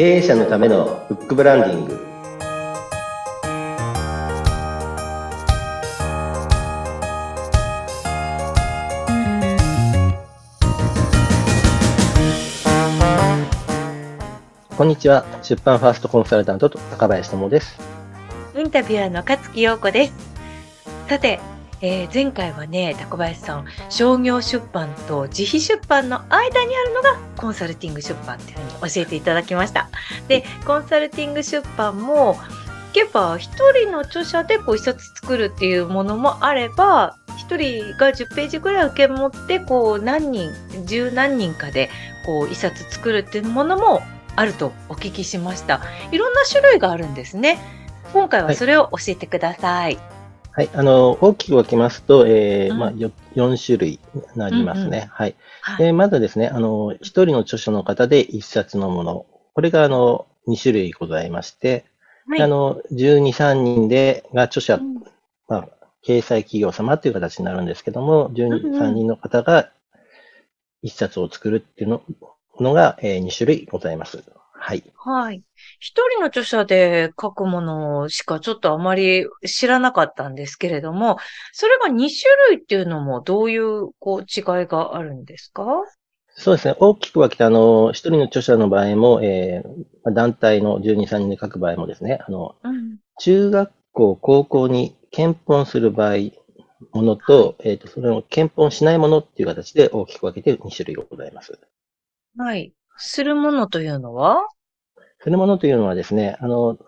経営者のためのフックブランディング。こんにちは。出版ファーストコンサルタントと高林智です。インタビュアーの勝木陽子です。さてえー、前回はね、高林さん、商業出版と自費出版の間にあるのがコンサルティング出版っていうふうに教えていただきました。で、コンサルティング出版も、やっぱ一人の著者でこう一冊作るっていうものもあれば、一人が10ページぐらい受け持って、こう何人、十何人かでこう一冊作るっていうものもあるとお聞きしました。いろんな種類があるんですね。今回はそれを教えてください。はいはい、あの、大きく分けますと、えー、うん、まあ、4種類になりますね。うんうん、はい。はい、まずですね、あの、一人の著書の方で一冊のもの。これが、あの、2種類ございまして、はい、あの、12、3人で、が著者、うん、まあ、掲載企業様という形になるんですけども、12、3人の方が一冊を作るっていうののが、えー、2種類ございます。はい。はい。一人の著者で書くものしかちょっとあまり知らなかったんですけれども、それが2種類っていうのもどういうこう違いがあるんですか？そうですね。大きく分けて、あの、一人の著者の場合も、えー、団体の12、3人で書く場合もですね、あの、うん、中学校、高校に検本する場合、ものと、はい、えっ、ー、と、それを検本しないものっていう形で大きく分けて2種類がございます。はい。するものというのは？するものというのはですね、あの、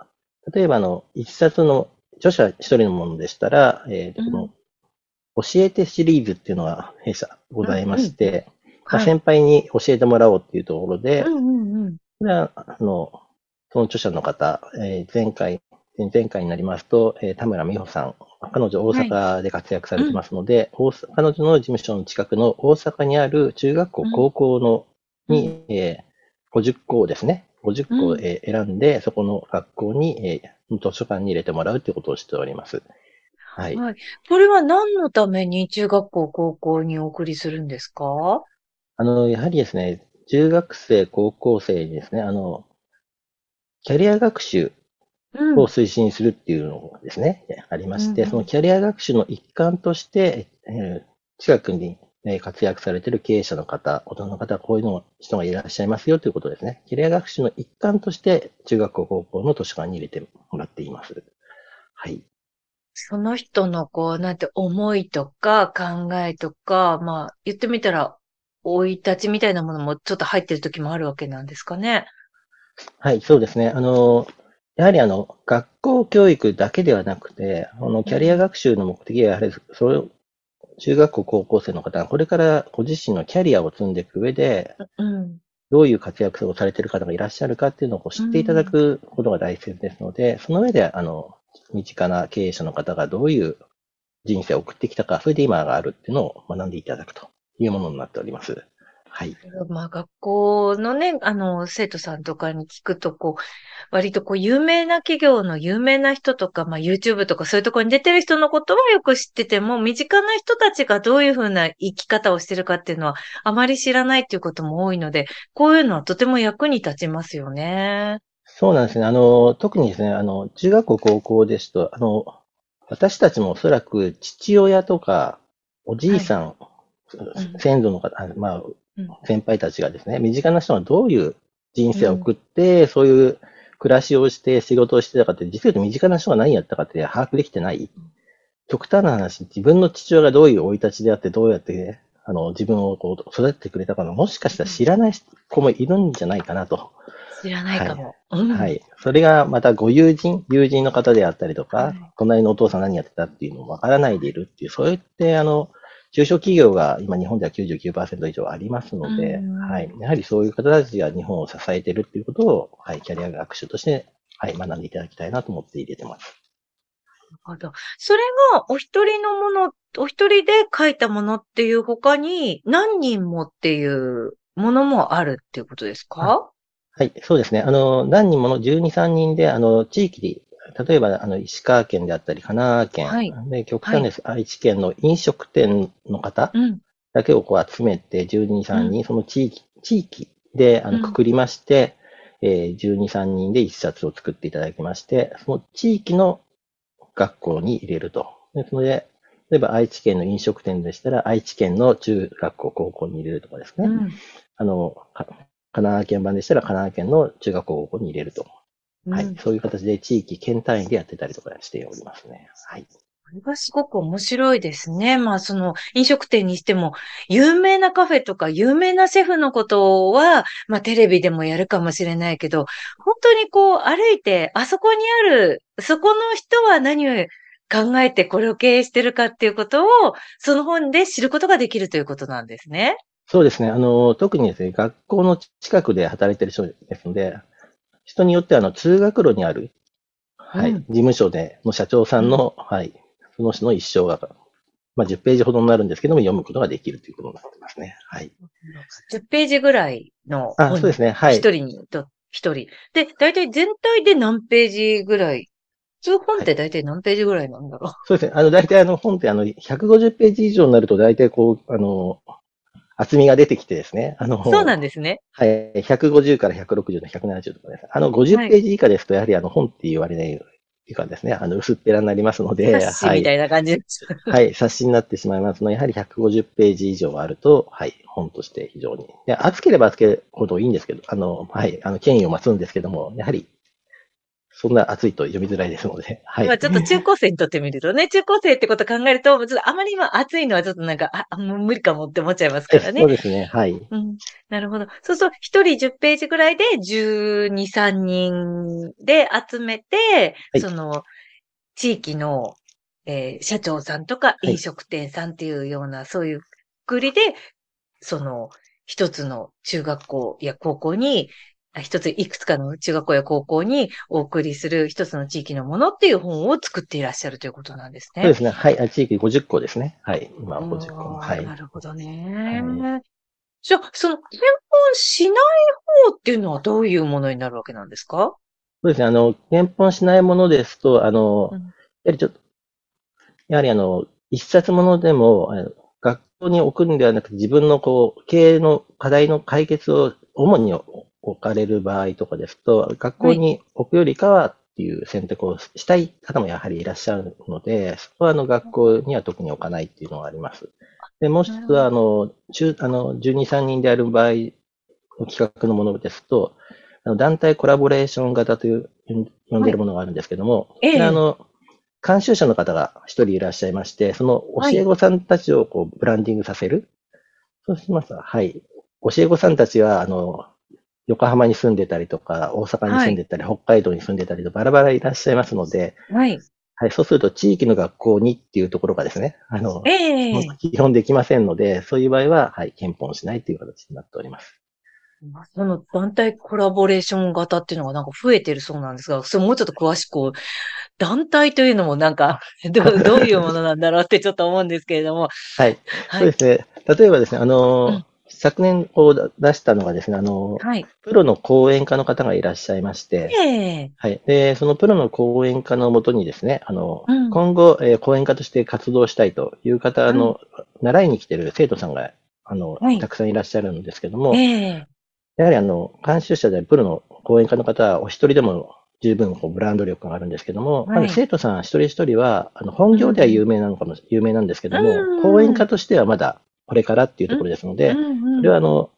例えばあの、一冊の著者一人のものでしたら、えー、この、教えてシリーズっていうのが弊社ございまして、まあ、先輩に教えてもらおうっていうところで、うんうんうん、これは、あの、その著者の方、えー、前回、前回になりますと、えー、田村美穂さん、彼女大阪で活躍されてますので、はいうん、彼女の事務所の近くの大阪にある中学校、高校のに、えー、50校ですね。50校、えー、選んで、そこの学校に、えー、図書館に入れてもらうということをしております。はい。はい。これは何のために中学校、高校にお送りするんですか？あの、やはりですね、中学生、高校生にですね、あの、キャリア学習を推進するっていうのがですね、うん、ありまして、そのキャリア学習の一環として、えー、近くにえ活躍されている経営者の方、大人の方、こういうの人がいらっしゃいますよということですね。キャリア学習の一環として、中学校、高校の図書館に入れてもらっています。はい。その人の、こう、なんて、思いとか、考えとか、まあ、言ってみたら、生い立ちみたいなものもちょっと入ってる時もあるわけなんですかね。はい、そうですね。あの、やはりあの、学校教育だけではなくて、あの、キャリア学習の目的はやはり、それ中学校、高校生の方は、これからご自身のキャリアを積んでいく上で、うん、どういう活躍をされている方がいらっしゃるかっていうのを知っていただくことが大切ですので、うん、その上で、あの、身近な経営者の方がどういう人生を送ってきたか、それで今があるっていうのを学んでいただくというものになっております。はい。まあ学校のね、あの、生徒さんとかに聞くと、こう、割とこう、有名な企業の有名な人とか、まあ YouTube とかそういうところに出てる人のことはよく知ってても、身近な人たちがどういうふうな生き方をしてるかっていうのは、あまり知らないっていうことも多いので、こういうのはとても役に立ちますよね。そうなんですね。あの、特にですね、あの、中学校、高校ですと、あの、私たちもおそらく父親とか、おじいさん、はい、先祖の方、まあ、先輩たちがですね、身近な人がどういう人生を送って、うん、そういう暮らしをして仕事をしてたかって、実は身近な人が何やったかって把握できてない。極端な話、自分の父親がどういう生い立ちであって、どうやって、ね、あの、自分をこう育ててくれたかの、もしかしたら知らない子もいるんじゃないかなと。知らないかも。はい。はい、それがまたご友人、友人の方であったりとか、はい、隣のお父さん何やってたっていうのもわからないでいるっていう、そうやって、あの、中小企業が今日本では99%以上ありますので、はい。やはりそういう方たちが日本を支えているということを、はい、キャリア学習として、はい、学んでいただきたいなと思って入れてます。なるほど。それがお一人のもの、お一人で書いたものっていう他に何人もっていうものもあるっていうことですか？はい、そうですね。あの、何人もの12、3人で、あの、地域例えば、あの、石川県であったり、神奈川県、はい、で、極端です、はい、愛知県の飲食店の方だけをこう集めて、12、3人、その地域、地域で、あの、くくりまして、えー、12、3人で1冊を作っていただきまして、その地域の学校に入れると。ですので、例えば愛知県の飲食店でしたら、愛知県の中学校、高校に入れるとかですね。うん。あの、か神奈川県版でしたら神奈川県の中学校、高校に入れると。はいうん。そういう形で地域、県単位でやってたりとかしておりますね。はい。これがすごく面白いですね。まあ、その飲食店にしても、有名なカフェとか有名なシェフのことは、まあ、テレビでもやるかもしれないけど、本当にこう歩いて、あそこにある、そこの人は何を考えてこれを経営してるかっていうことを、その本で知ることができるということなんですね。そうですね。あの、特にですね、学校の近くで働いてる人ですので、人によっては、あの、通学路にある、はい、うん事務所で、の社長さんの、はい、その人の一生が、まあ、10ページほどになるんですけども、読むことができるということになってますね。はい。10ページぐらいのあ、本そうですね。はい。一人にと、一人。で、大体全体で何ページぐらい？普通本って大体何ページぐらいなんだろう？そうですね。あの、大体あの、本ってあの、150ページ以上になると大体こう、あの、厚みが出てきてですね。あの、そうなんですね。はい。150から160の170とかです。あの、50ページ以下ですと、やはりあの、本って言われない以下ですね。あの、薄っぺらになりますので、冊子みたいな感じです。はい、冊子になってしまいますので、やはり150ページ以上あると、はい、本として非常に。で厚ければ厚けほどいいんですけど、あの、はい、あの、権威を増すんですけども、やはり、そんな厚いと読みづらいですので、はい。まあちょっと中高生にとってみるとね、中高生ってこと考えると、ちょっとあまり今暑いのはちょっとなんか、あ、あもう無理かもって思っちゃいますから そうね。ですね、はい。うん。なるほど。そうそう、一人10ページぐらいで12、3人で集めて、はいその、地域の、えー社長さんとかい飲食店さんっていうような、そういうくくりで、その、一つの中学校や高校に、あ一ついくつかの中学校や高校にお送りする一つの地域のものっていう本を作っていらっしゃるということなんですね。そうですね、はい。あ地域50校ですね。はい。今50校。あーはい。なるほどね。はじゃあ、その、検本しない方っていうのはどういうものになるわけなんですか？そうですね、あの、検本しないものですと、あの、うんやはりちょっと、やはりあの、一冊ものでも、学校に置くんではなくて、自分のこう、経営の課題の解決を主に置かれる場合とかですと、学校に置くよりかはっていう選択をしたい方もやはりいらっしゃるので、そこはあの、学校には特に置かないっていうのがあります。で、もう一つは、あの、中、あの、12、3人である場合の企画のものですと、あの団体コラボレーション型という、呼んでるものがあるんですけども、ええこれあの、監修者の方が一人いらっしゃいまして、その教え子さんたちをこうブランディングさせる。そうしますと、はい。教え子さんたちは、あの、横浜に住んでたりとか、大阪に住んでたり、北海道に住んでたりとバラバラいらっしゃいますので、はい。はい、そうすると地域の学校にっていうところがですね、あの、ええ基本できませんので、そういう場合は、はい、検本しないという形になっております。その団体コラボレーション型っていうのがなんか増えてるそうなんですが、それもうちょっと詳しく団体というのもなんか、どう、どういうものなんだろうってちょっと思うんですけれども。はい。はい。そうですね。例えばですね、あの、うん昨年こう出したのがですね、あの、はい。プロの講演家の方がいらっしゃいまして、ええ。はい。で、そのプロの講演家のもとにですね、あの、うん。今後、えー講演家として活動したいという方の、習いに来てる生徒さんが、あの、はい。たくさんいらっしゃるんですけども、ええ。やはりあの、監修者でプロの講演家の方は、お一人でも十分こうブランド力があるんですけども、はい。生徒さん一人一人は、あの、本業では有名なのかも、有名なんですけども、うん。講演家としてはまだこれからっていうところですので、うんうんそれはあの、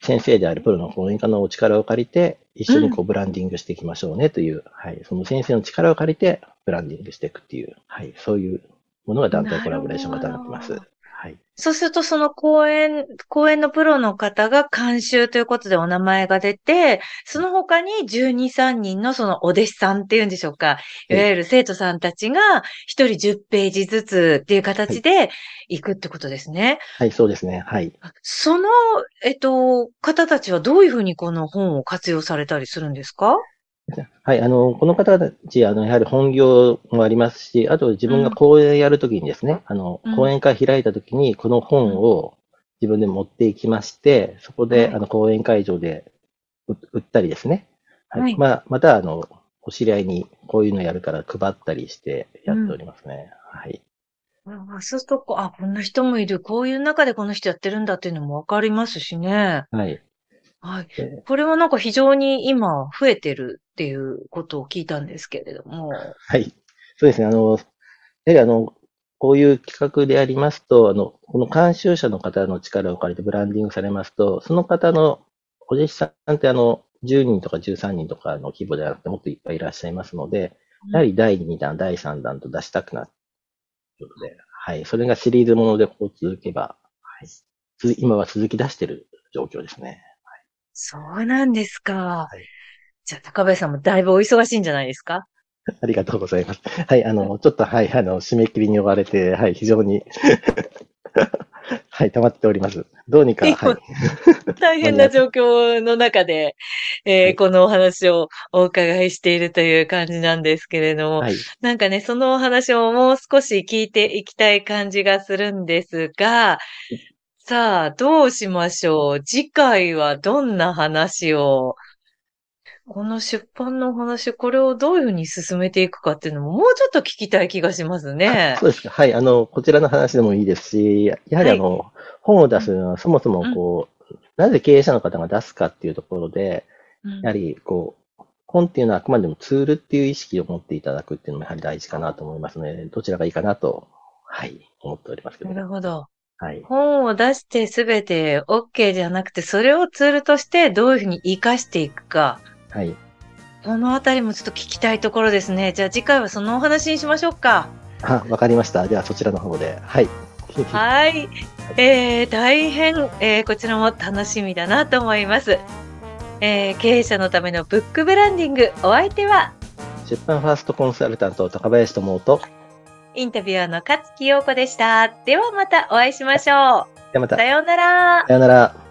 先生であるプロの講演家のお力を借りて、一緒にこうブランディングしていきましょうねという、はい、その先生の力を借りて、ブランディングしていくっていう、はい、そういうものが団体コラボレーション型になってます。はい。そうすると、その講演、講演のプロの方が監修ということでお名前が出て、その他に12、3人のそのお弟子さんっていうんでしょうか。いわゆる生徒さんたちが一人10ページずつっていう形で行くってことですね。はい、そうですね。はい。その、えっと、方たちはどういうふうにこの本を活用されたりするんですか？はい、あの、この方たち、あの、やはり本業もありますし、あと自分が講演やるときにですね、あのうん、講演会開いたときに、この本を自分で持っていきまして、そこで、はいあの、講演会場で売売ったりですね。はい。はいまあ、また、あの、お知り合いにこういうのやるから配ったりしてやっておりますね。はい。あそうするとあ、こんな人もいる。こういう中でこの人やってるんだっていうのもわかりますしね。はい。はいで。これはなんか非常に今増えてるっていうことを聞いたんですけれども。はい。そうですね。あの、やはりあの、こういう企画でありますと、あの、この監修者の方の力を借りてブランディングされますと、その方のお弟子さんってあの、10人とか13人とかの規模ではなくてもっといっぱいいらっしゃいますので、やはり第2弾、第3弾と出したくなるということで、はい。それがシリーズものでこう続けば、はい。つ今は続き出している状況ですね。そうなんですか。はいじゃあ、高林さんもだいぶお忙しいんじゃないですか？ありがとうございます。はい、あの、ちょっと、はい、あの、締め切りに追われて、はい、非常に、はい、溜まっております。どうにか、今はい。大変な状況の中で、えーはいこのお話をお伺いしているという感じなんですけれども、はい、なんかね、そのお話をもう少し聞いていきたい感じがするんですが、さあ、どうしましょう次回はどんな話を？この出版のお話、これをどういうふうに進めていくかっていうのも、もうちょっと聞きたい気がしますね。そうですか。はい、あの、こちらの話でもいいですし、やはりあの、本を出すのは、そもそもこう、なぜ経営者の方が出すかっていうところで、うんやはり、こう、本っていうのはあくまでもツールっていう意識を持っていただくっていうのもやはり大事かなと思いますので、どちらがいいかなと、はい、思っておりますけどな。るほど。はい。本を出してすべて OK じゃなくて、それをツールとしてどういうふうに活かしていくか。はい。このあたりもちょっと聞きたいところですね。じゃあ次回はそのお話にしましょうか。あ、わかりました。ではそちらの方で。はい。はい。えー、大変、えー、こちらも楽しみだなと思います。えー、経営者のためのブックブランディング、お相手は、出版ファーストコンサルタント高林智と、インタビュアーの勝木陽子でした。ではまたお会いしましょではまう。た、さようならさ。ようなら。